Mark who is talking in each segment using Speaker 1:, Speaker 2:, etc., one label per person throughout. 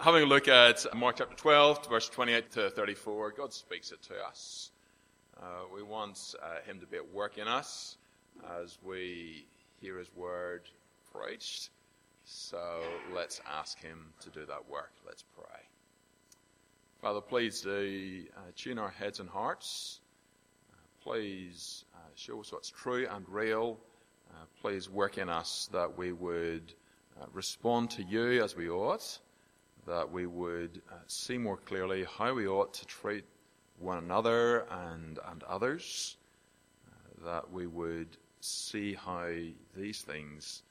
Speaker 1: having a look at Mark chapter 12, verse 28 to 34, God speaks it to us. Uh, we want uh, Him to be at work in us as we hear His word preached. So let's ask Him to do that work. Let's pray. Father, please do uh, tune our heads and hearts. Uh, please uh, show us what's true and real. Uh, please work in us that we would respond to you as we ought that we would uh, see more clearly how we ought to treat one another and, and others, uh, that we would see how these things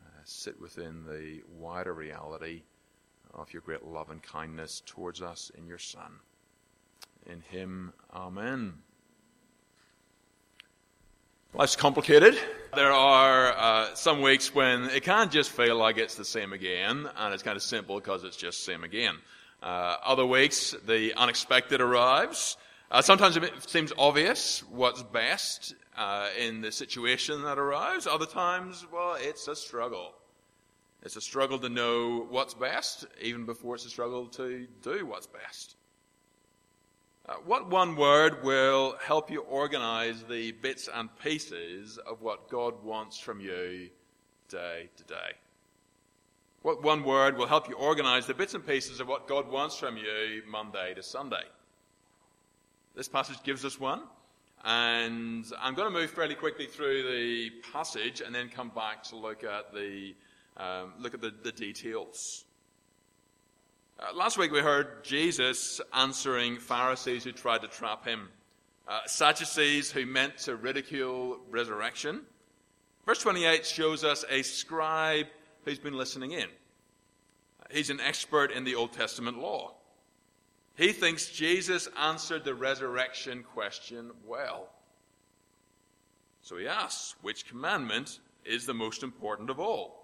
Speaker 1: uh, sit within the wider reality of your great love and kindness towards us in your Son. In Him, Amen. Life's complicated. There are uh, some weeks when it can't just feel like it's the same again, and it's kind of simple because it's just same again. Uh, other weeks, the unexpected arrives. Uh, sometimes it seems obvious what's best uh, in the situation that arrives. Other times, well, it's a struggle. It's a struggle to know what's best, even before it's a struggle to do what's best. Uh, what one word will help you organize the bits and pieces of what God wants from you day to day? What one word will help you organize the bits and pieces of what God wants from you Monday to Sunday? This passage gives us one. And I'm going to move fairly quickly through the passage and then come back to look at the, um, look at the, the details. Uh, last week we heard Jesus answering Pharisees who tried to trap him, uh, Sadducees who meant to ridicule resurrection. Verse 28 shows us a scribe who's been listening in. He's an expert in the Old Testament law. He thinks Jesus answered the resurrection question well. So he asks, which commandment is the most important of all?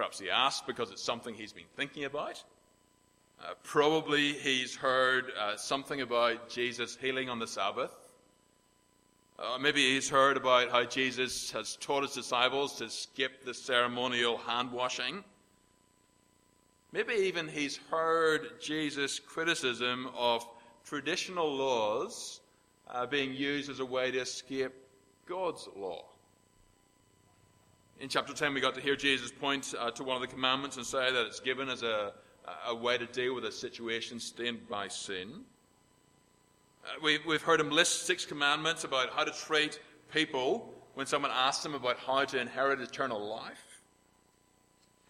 Speaker 1: Perhaps he asked because it's something he's been thinking about. Uh, probably he's heard uh, something about Jesus healing on the Sabbath. Uh, maybe he's heard about how Jesus has taught his disciples to skip the ceremonial hand washing. Maybe even he's heard Jesus' criticism of traditional laws uh, being used as a way to escape God's law. In chapter 10, we got to hear Jesus point uh, to one of the commandments and say that it's given as a, a way to deal with a situation stained by sin. Uh, we, we've heard him list six commandments about how to treat people when someone asks them about how to inherit eternal life.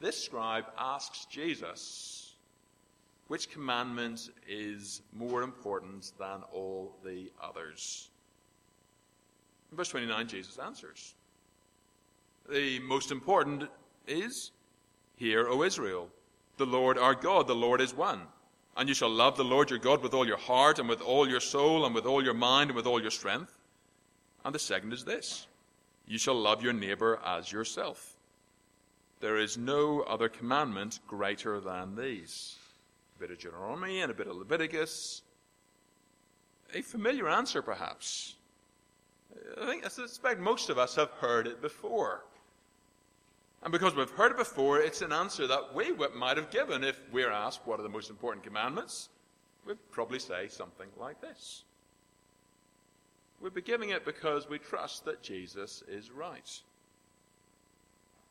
Speaker 1: This scribe asks Jesus, which commandment is more important than all the others? In verse 29, Jesus answers. The most important is Hear, O Israel, the Lord our God, the Lord is one. And you shall love the Lord your God with all your heart, and with all your soul, and with all your mind, and with all your strength. And the second is this You shall love your neighbor as yourself. There is no other commandment greater than these. A bit of Deuteronomy and a bit of Leviticus. A familiar answer, perhaps. I think I suspect most of us have heard it before. And because we've heard it before, it's an answer that we might have given if we're asked what are the most important commandments. We'd probably say something like this. We'd be giving it because we trust that Jesus is right.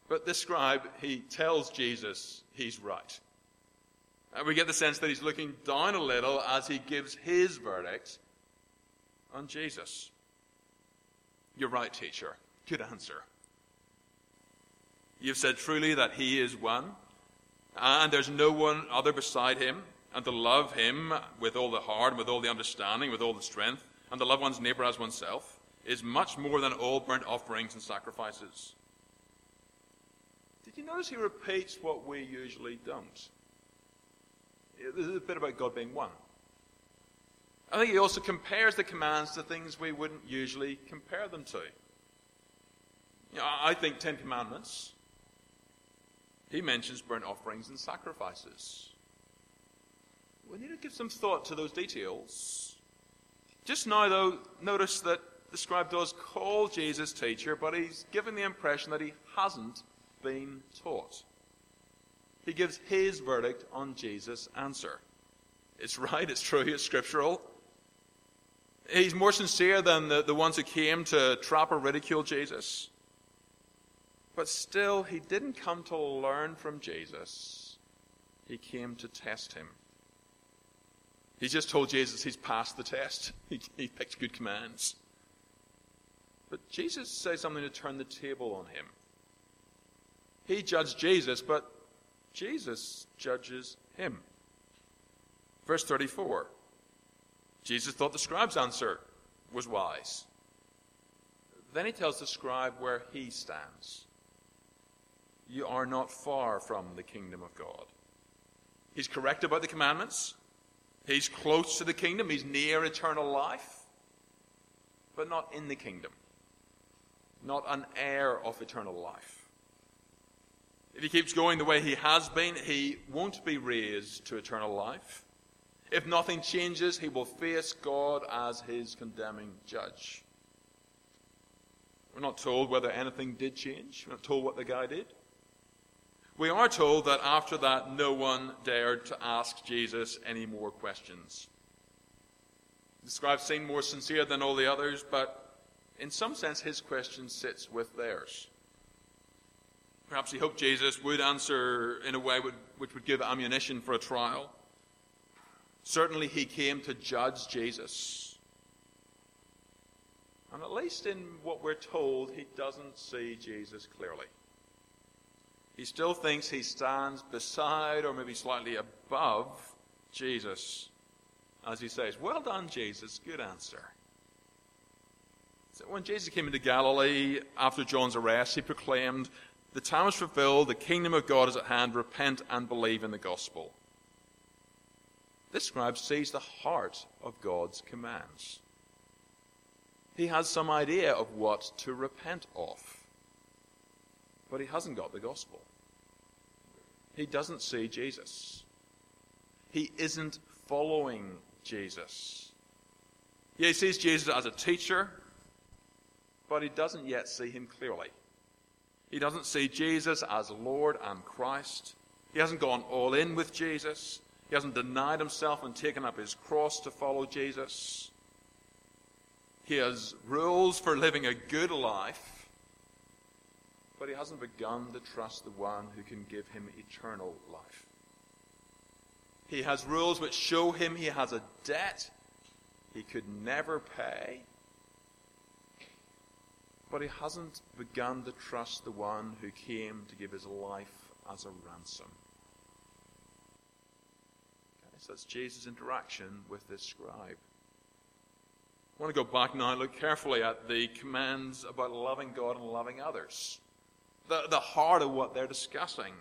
Speaker 1: But this scribe, he tells Jesus he's right. And we get the sense that he's looking down a little as he gives his verdict on Jesus. You're right, teacher. Good answer. You've said truly that He is one, and there's no one other beside Him, and to love Him with all the heart, with all the understanding, with all the strength, and to love one's neighbor as oneself is much more than all burnt offerings and sacrifices. Did you notice he repeats what we usually don't? There's a bit about God being one. I think he also compares the commands to things we wouldn't usually compare them to. You know, I think Ten Commandments he mentions burnt offerings and sacrifices. We need to give some thought to those details. Just now, though, notice that the scribe does call Jesus teacher, but he's given the impression that he hasn't been taught. He gives his verdict on Jesus' answer. It's right, it's true, it's scriptural. He's more sincere than the, the ones who came to trap or ridicule Jesus. But still, he didn't come to learn from Jesus. He came to test him. He just told Jesus he's passed the test. He, he picked good commands. But Jesus says something to turn the table on him. He judged Jesus, but Jesus judges him. Verse 34 Jesus thought the scribe's answer was wise. Then he tells the scribe where he stands. You are not far from the kingdom of God. He's correct about the commandments. He's close to the kingdom. He's near eternal life, but not in the kingdom. Not an heir of eternal life. If he keeps going the way he has been, he won't be raised to eternal life. If nothing changes, he will face God as his condemning judge. We're not told whether anything did change. We're not told what the guy did. We are told that after that, no one dared to ask Jesus any more questions. The scribe seemed more sincere than all the others, but in some sense, his question sits with theirs. Perhaps he hoped Jesus would answer in a way which would give ammunition for a trial. Certainly, he came to judge Jesus. And at least in what we're told, he doesn't see Jesus clearly. He still thinks he stands beside or maybe slightly above Jesus as he says, Well done, Jesus, good answer. So when Jesus came into Galilee after John's arrest, he proclaimed, The time is fulfilled, the kingdom of God is at hand, repent and believe in the gospel. This scribe sees the heart of God's commands. He has some idea of what to repent of, but he hasn't got the gospel. He doesn't see Jesus. He isn't following Jesus. Yeah, he sees Jesus as a teacher, but he doesn't yet see him clearly. He doesn't see Jesus as Lord and Christ. He hasn't gone all in with Jesus. He hasn't denied himself and taken up his cross to follow Jesus. He has rules for living a good life, but he hasn't begun to trust the one who can give him eternal life. He has rules which show him he has a debt he could never pay, but he hasn't begun to trust the one who came to give his life as a ransom. So that's Jesus' interaction with this scribe. I want to go back now and look carefully at the commands about loving God and loving others. The, the heart of what they're discussing.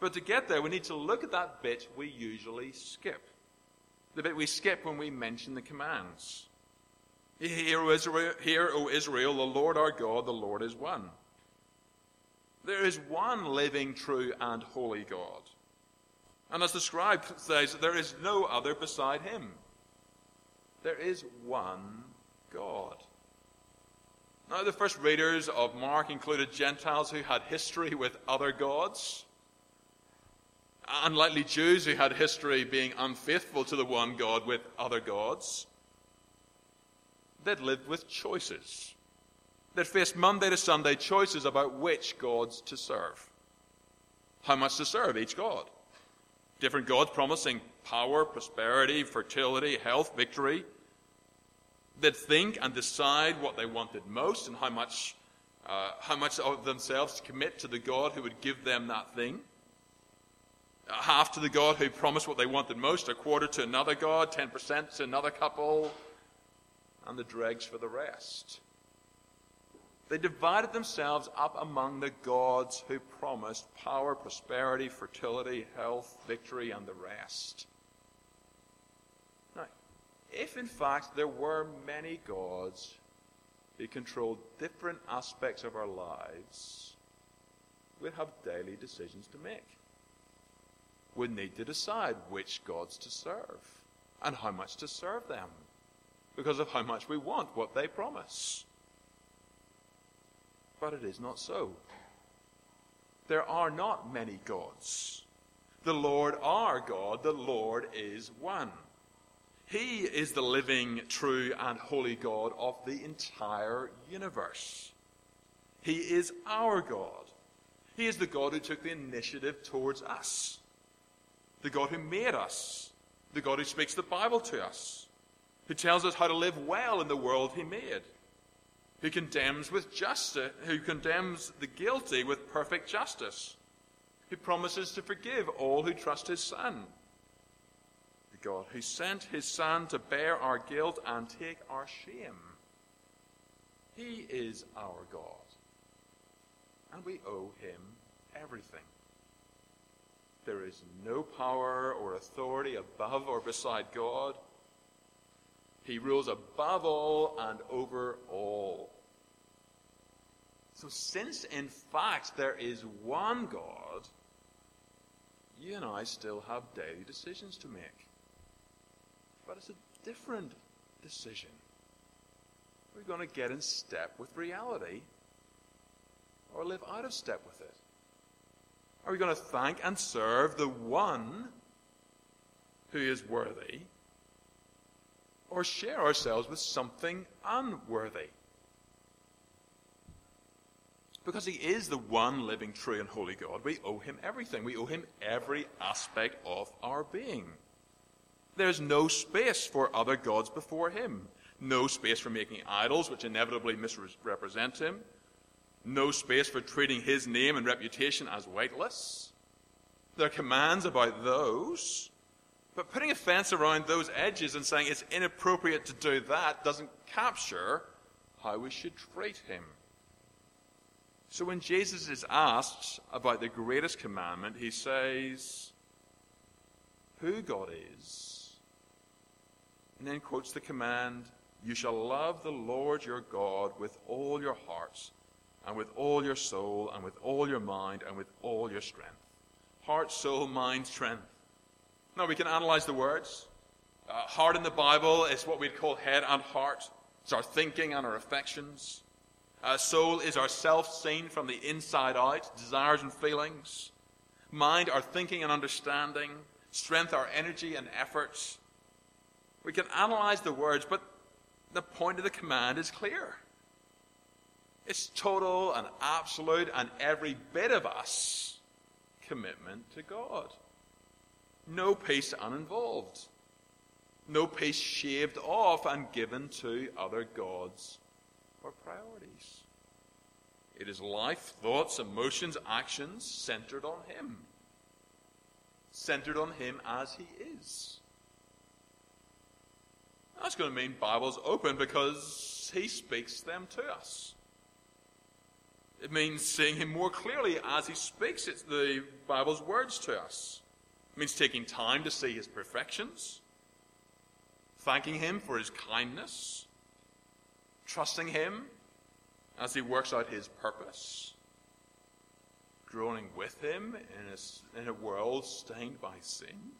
Speaker 1: But to get there, we need to look at that bit we usually skip. The bit we skip when we mention the commands. Hear, O Israel, hear, O Israel, the Lord our God, the Lord is one. There is one living, true, and holy God. And as the scribe says, there is no other beside him. There is one God. Now, the first readers of Mark included Gentiles who had history with other gods. Unlikely Jews who had history being unfaithful to the one God with other gods. They'd lived with choices. They'd faced Monday to Sunday choices about which gods to serve. How much to serve each God. Different gods promising power, prosperity, fertility, health, victory. They'd think and decide what they wanted most and how much, uh, how much of themselves to commit to the God who would give them that thing. Half to the God who promised what they wanted most, a quarter to another God, 10% to another couple, and the dregs for the rest. They divided themselves up among the gods who promised power, prosperity, fertility, health, victory, and the rest. If in fact there were many gods who controlled different aspects of our lives, we'd have daily decisions to make. We'd need to decide which gods to serve and how much to serve them because of how much we want what they promise. But it is not so. there are not many gods. The Lord our God, the Lord is one. He is the living, true, and holy God of the entire universe. He is our God. He is the God who took the initiative towards us, the God who made us, the God who speaks the Bible to us, who tells us how to live well in the world He made, who condemns with justice, who condemns the guilty with perfect justice, who promises to forgive all who trust His Son God, who sent his Son to bear our guilt and take our shame. He is our God. And we owe him everything. There is no power or authority above or beside God. He rules above all and over all. So, since in fact there is one God, you and I still have daily decisions to make. But it's a different decision. Are We're going to get in step with reality or live out of step with it. Are we going to thank and serve the one who is worthy or share ourselves with something unworthy? Because he is the one living, true, and holy God, we owe him everything. We owe him every aspect of our being. There's no space for other gods before him. No space for making idols, which inevitably misrepresent him. No space for treating his name and reputation as weightless. There are commands about those. But putting a fence around those edges and saying it's inappropriate to do that doesn't capture how we should treat him. So when Jesus is asked about the greatest commandment, he says, Who God is and then quotes the command You shall love the Lord your God with all your hearts, and with all your soul, and with all your mind, and with all your strength. Heart, soul, mind, strength. Now we can analyze the words. Uh, heart in the Bible is what we'd call head and heart. It's our thinking and our affections. Uh, soul is our self seen from the inside out, desires and feelings. Mind, our thinking and understanding. Strength, our energy and efforts. We can analyze the words, but the point of the command is clear. It's total and absolute and every bit of us commitment to God. No piece uninvolved. No piece shaved off and given to other gods or priorities. It is life, thoughts, emotions, actions centered on Him. Centered on Him as He is. That's going to mean Bibles open because He speaks them to us. It means seeing Him more clearly as He speaks the Bible's words to us. It means taking time to see His perfections, thanking Him for His kindness, trusting Him as He works out His purpose, groaning with Him in a, in a world stained by sin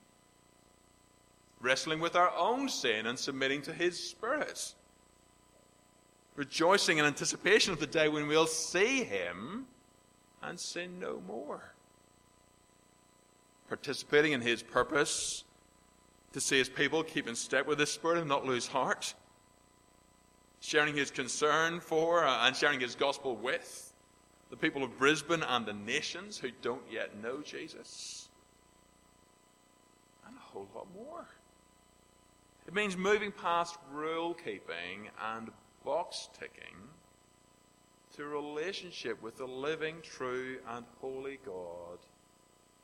Speaker 1: wrestling with our own sin and submitting to His Spirit, rejoicing in anticipation of the day when we'll see Him and sin no more, participating in His purpose to see His people keep in step with His Spirit and not lose heart, sharing His concern for uh, and sharing His gospel with the people of Brisbane and the nations who don't yet know Jesus, and a whole lot more. It means moving past rule keeping and box ticking to relationship with the living, true, and holy God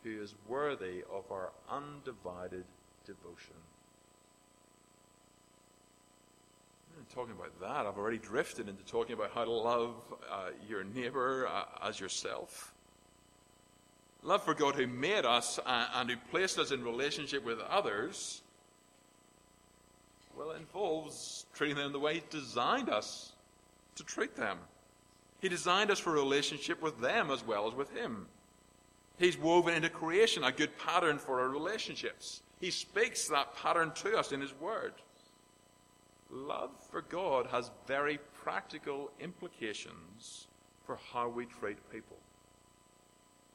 Speaker 1: who is worthy of our undivided devotion. talking about that, I've already drifted into talking about how to love uh, your neighbor uh, as yourself. Love for God who made us uh, and who placed us in relationship with others involves treating them the way He designed us to treat them. He designed us for a relationship with them as well as with Him. He's woven into creation a good pattern for our relationships. He speaks that pattern to us in His Word. Love for God has very practical implications for how we treat people.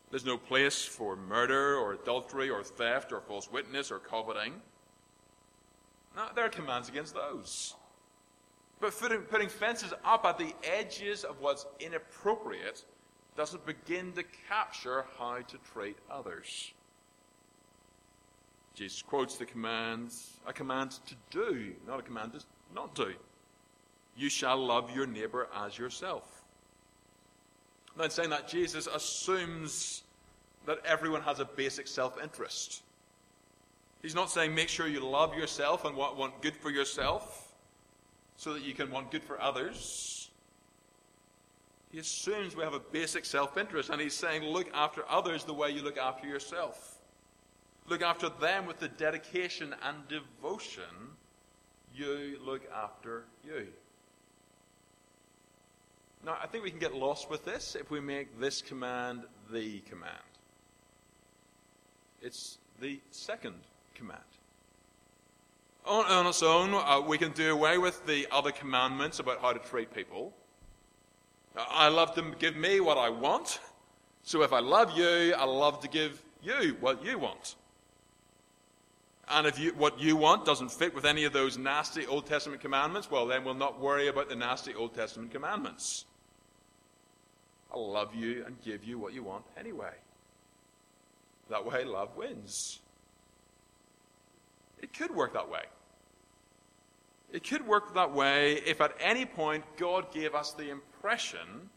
Speaker 1: There's no place for murder or adultery or theft or false witness or coveting. No, there are commands against those. But putting, fences up at the edges of what's inappropriate doesn't begin to capture how to treat others. Jesus quotes the commands, a command to do, not a command to not do. You shall love your neighbor as yourself. Now, in saying that, Jesus assumes that everyone has a basic self interest. He's not saying make sure you love yourself and want, good for yourself so that you can want good for others. He assumes we have a basic self interest, and he's saying look after others the way you look after yourself. Look after them with the dedication and devotion you look after you. Now, I think we can get lost with this if we make this command the command. It's the second command. On, on its own, uh, we can do away with the other commandments about how to treat people. I love to give me what I want. So if I love you, I love to give you what you want. And if you, what you want doesn't fit with any of those nasty Old Testament commandments, well, then we'll not worry about the nasty Old Testament commandments. I'll love you and give you what you want anyway. That way, love wins. It could work that way. It could work that way if at any point God gave us the impression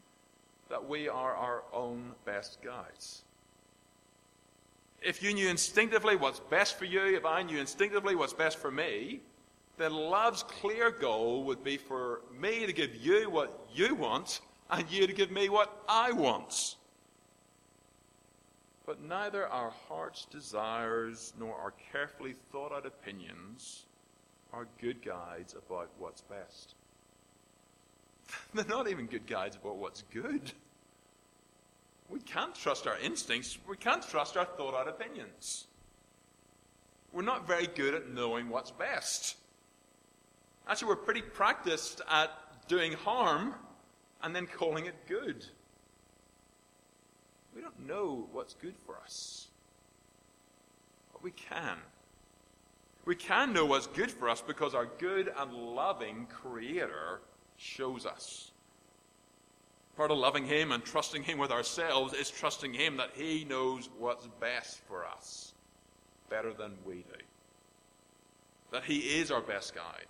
Speaker 1: that we are our own best guides. If you knew instinctively what's best for you, if I knew instinctively what's best for me, then love's clear goal would be for me to give you what you want and you to give me what I want. But neither our heart's desires nor our carefully thought out opinions are good guides about what's best. They're not even good guides about what's good. We can't trust our instincts. We can't trust our thought out opinions. We're not very good at knowing what's best. Actually, we're pretty practiced at doing harm and then calling it good. We don't know what's good for us. But we can. We can know what's good for us because our good and loving Creator shows us. Part of loving Him and trusting Him with ourselves is trusting Him that He knows what's best for us better than we do. That He is our best guide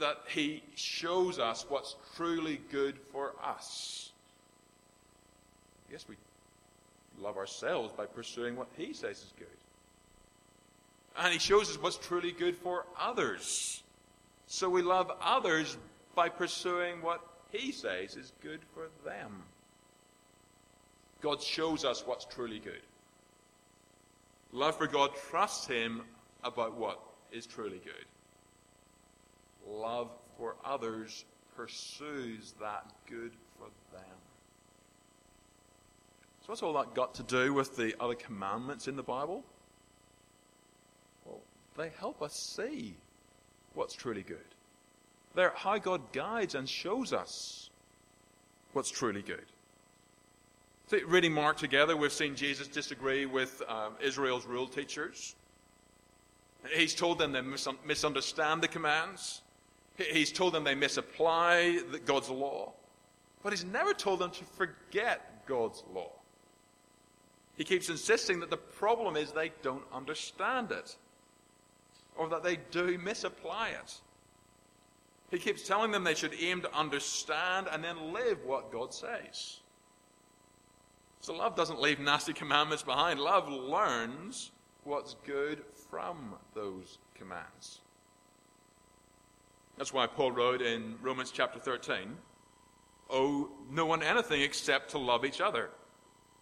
Speaker 1: that he shows us what's truly good for us. Yes, we love ourselves by pursuing what he says is good. And he shows us what's truly good for others. So we love others by pursuing what he says is good for them. God shows us what's truly good. Love for God trusts him about what is truly good love for others pursues that good for them. What's all that got to do with the other commandments in the Bible? Well, they help us see what's truly good. They're how God guides and shows us what's truly good. So, reading Mark together, we've seen Jesus disagree with um, Israel's rule teachers. He's told them they misunderstand the commands. He's told them they misapply God's law, but he's never told them to forget God's law. He keeps insisting that the problem is they don't understand it, or that they do misapply it. He keeps telling them they should aim to understand and then live what God says. So love doesn't leave nasty commandments behind. Love learns what's good from those commands. That's why Paul wrote in Romans chapter 13 Owe no one anything except to love each other.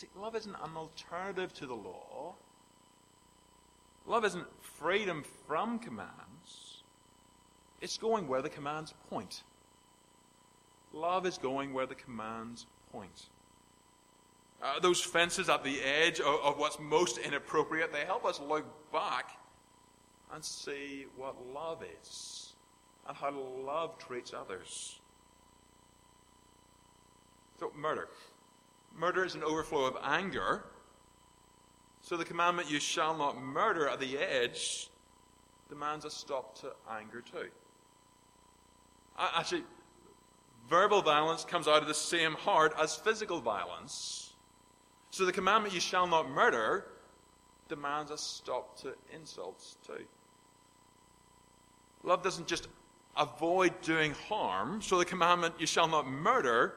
Speaker 1: See, love isn't an alternative to the law. Love isn't freedom from commands. It's going where the commands point. Love is going where the commands point. Uh, those fences at the edge of, of what's most inappropriate, they help us look back and see what love is and how love treats others. So, murder. Murder is an overflow of anger. So, the commandment, you shall not murder, at the edge demands a stop to anger too. Actually, verbal violence comes out of the same heart as physical violence. So, the commandment, you shall not murder, demands a stop to insults too. Love doesn't just avoid doing harm. So the commandment, you shall not murder,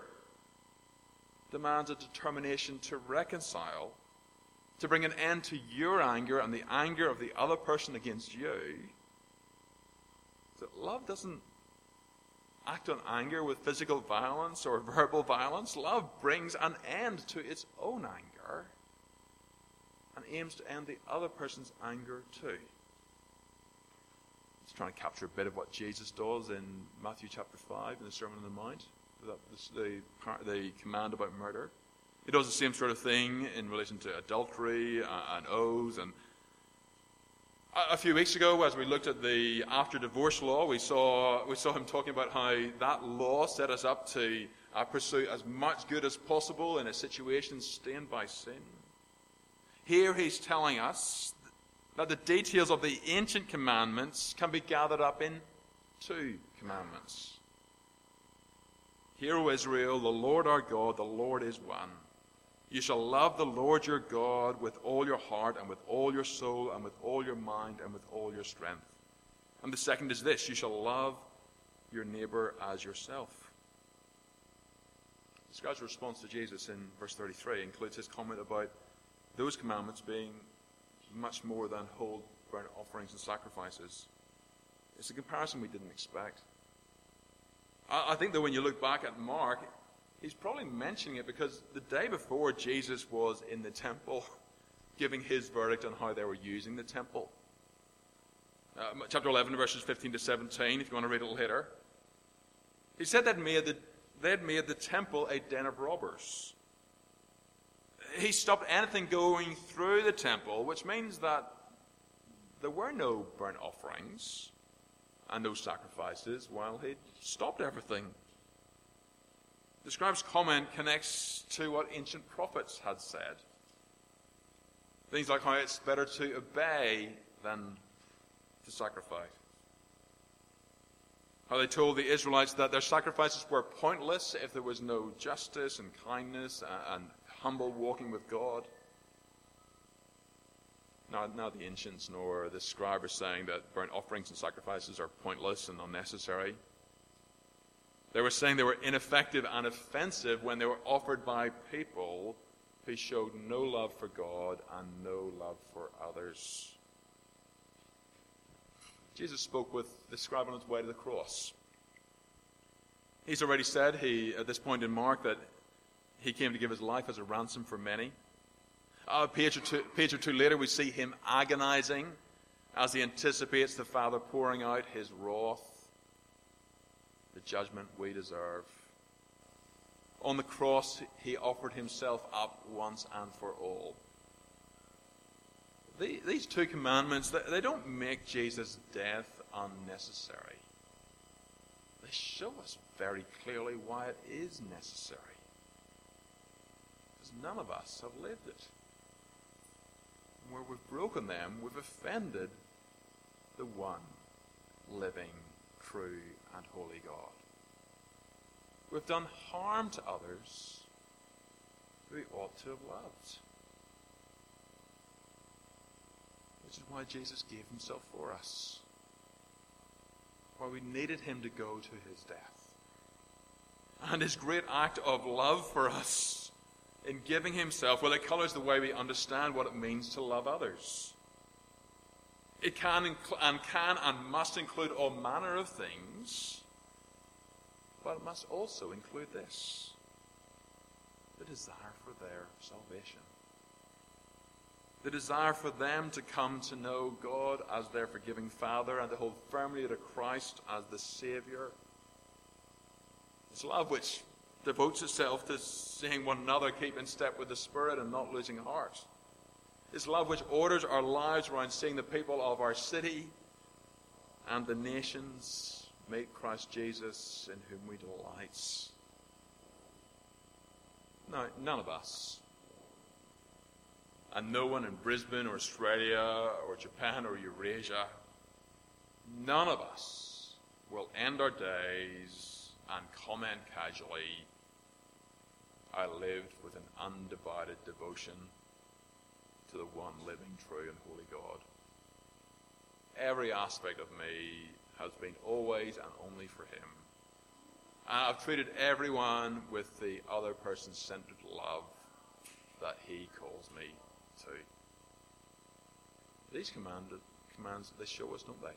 Speaker 1: demands a determination to reconcile, to bring an end to your anger and the anger of the other person against you. So love doesn't act on anger with physical violence or verbal violence. Love brings an end to its own anger and aims to end the other person's anger too. It's trying to capture a bit of what Jesus does in Matthew chapter 5 in the Sermon on the Mount, the, the, the command about murder. He does the same sort of thing in relation to adultery and, and oaths. And a, a few weeks ago, as we looked at the after divorce law, we saw, we saw him talking about how that law set us up to uh, pursue as much good as possible in a situation stained by sin. Here he's telling us that the details of the ancient commandments can be gathered up in two commandments. Hear, O Israel, the Lord our God, the Lord is one. You shall love the Lord your God with all your heart and with all your soul and with all your mind and with all your strength. And the second is this you shall love your neighbor as yourself. Guy's response to Jesus in verse 33 includes his comment about those commandments being much more than whole burnt offerings and sacrifices. It's a comparison we didn't expect. I, I think that when you look back at Mark, he's probably mentioning it because the day before Jesus was in the temple giving his verdict on how they were using the temple. Uh, chapter 11, verses 15 to 17, if you want to read it later. He said that made the, they'd made the temple a den of robbers he stopped anything going through the temple, which means that there were no burnt offerings and those sacrifices while he stopped everything. The scribe's comment connects to what ancient prophets had said. Things like how it's better to obey than to sacrifice. How they told the Israelites that their sacrifices were pointless if there was no justice and kindness and humble walking with God. Not, not the ancients nor the scribe are saying that burnt offerings and sacrifices are pointless and unnecessary. They were saying they were ineffective and offensive when they were offered by people who showed no love for God and no love for others. Jesus spoke with the scribe on his way to the cross. He's already said he at this point in Mark that he came to give his life as a ransom for many. A page, or two, page or two later, we see him agonizing as he anticipates the Father pouring out his wrath, the judgment we deserve. On the cross, he offered himself up once and for all. The, these two commandments, they don't make Jesus' death unnecessary. They show us very clearly why it is necessary Because none of us have lived it. Where we've broken them, we've offended the one living, true, and holy God. We've done harm to others who we ought to have loved. Which is why Jesus gave himself for us. Why we needed him to go to his death. And his great act of love for us in giving himself, well, it colors the way we understand what it means to love others. It can and can and must include all manner of things, but it must also include this the desire for their salvation. The desire for them to come to know God as their forgiving Father and to hold firmly to Christ as the Savior. It's love which devotes itself to seeing one another keep in step with the Spirit and not losing heart. It's love which orders our lives around seeing the people of our city and the nations meet Christ Jesus in whom we delight. No, none of us, and no one in Brisbane or Australia or Japan or Eurasia, none of us will end our days and comment casually, I lived with an undivided devotion to the one living, true, and holy God. Every aspect of me has been always and only for Him. And I've treated everyone with the other person centered love that He calls me to. These commands, they show us, don't they?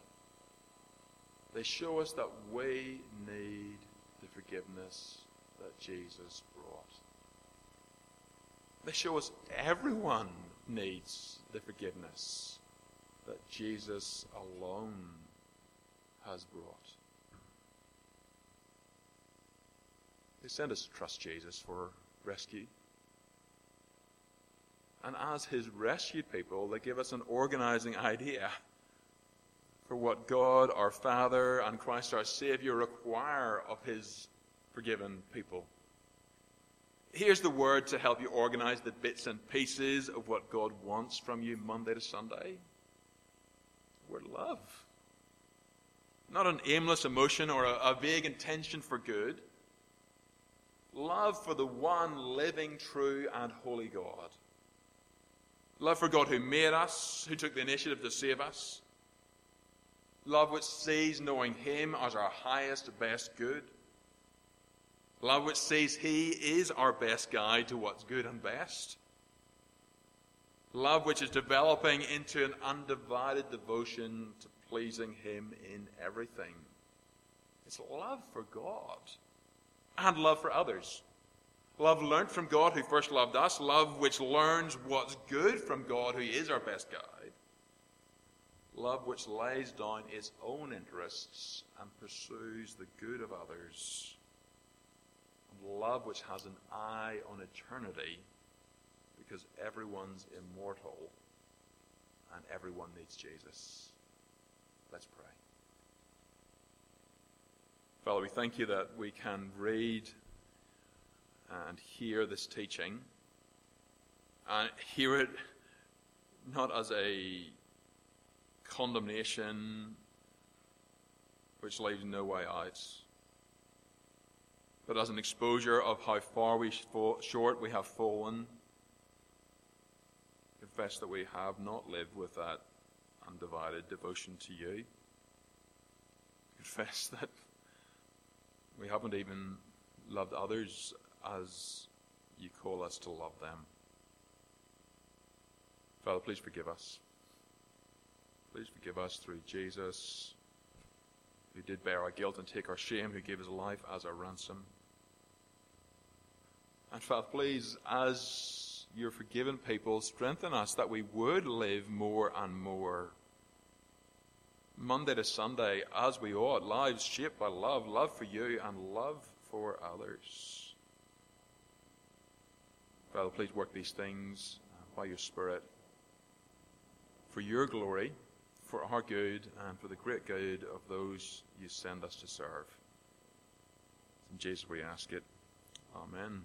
Speaker 1: They show us that we need the forgiveness that Jesus brought. They show us everyone needs the forgiveness that Jesus alone has brought. They send us to trust Jesus for rescue. And as his rescued people, they give us an organizing idea for what God, our Father, and Christ, our Savior, require of his forgiven people. Here's the word to help you organize the bits and pieces of what God wants from you Monday to Sunday. Word love. Not an aimless emotion or a, a vague intention for good. Love for the one living, true, and holy God. Love for God who made us, who took the initiative to save us. Love which sees knowing Him as our highest, best good. Love which says He is our best guide to what's good and best. Love which is developing into an undivided devotion to pleasing Him in everything. It's love for God and love for others. Love learned from God who first loved us. Love which learns what's good from God who is our best guide. Love which lays down its own interests and pursues the good of others love which has an eye on eternity because everyone's immortal and everyone needs Jesus. Let's pray. Father, we thank you that we can read and hear this teaching and hear it not as a condemnation which leaves no way out but as an exposure of how far we fall, short we have fallen. Confess that we have not lived with that undivided devotion to you. Confess that we haven't even loved others as you call us to love them. Father, please forgive us. Please forgive us through Jesus, who did bear our guilt and take our shame, who gave his life as our ransom. And Father, please, as your forgiven people, strengthen us that we would live more and more. Monday to Sunday, as we ought, lives shaped by love, love for you and love for others. Father, please work these things uh, by your Spirit for your glory, for our good, and for the great good of those you send us to serve. In Jesus we ask it. Amen.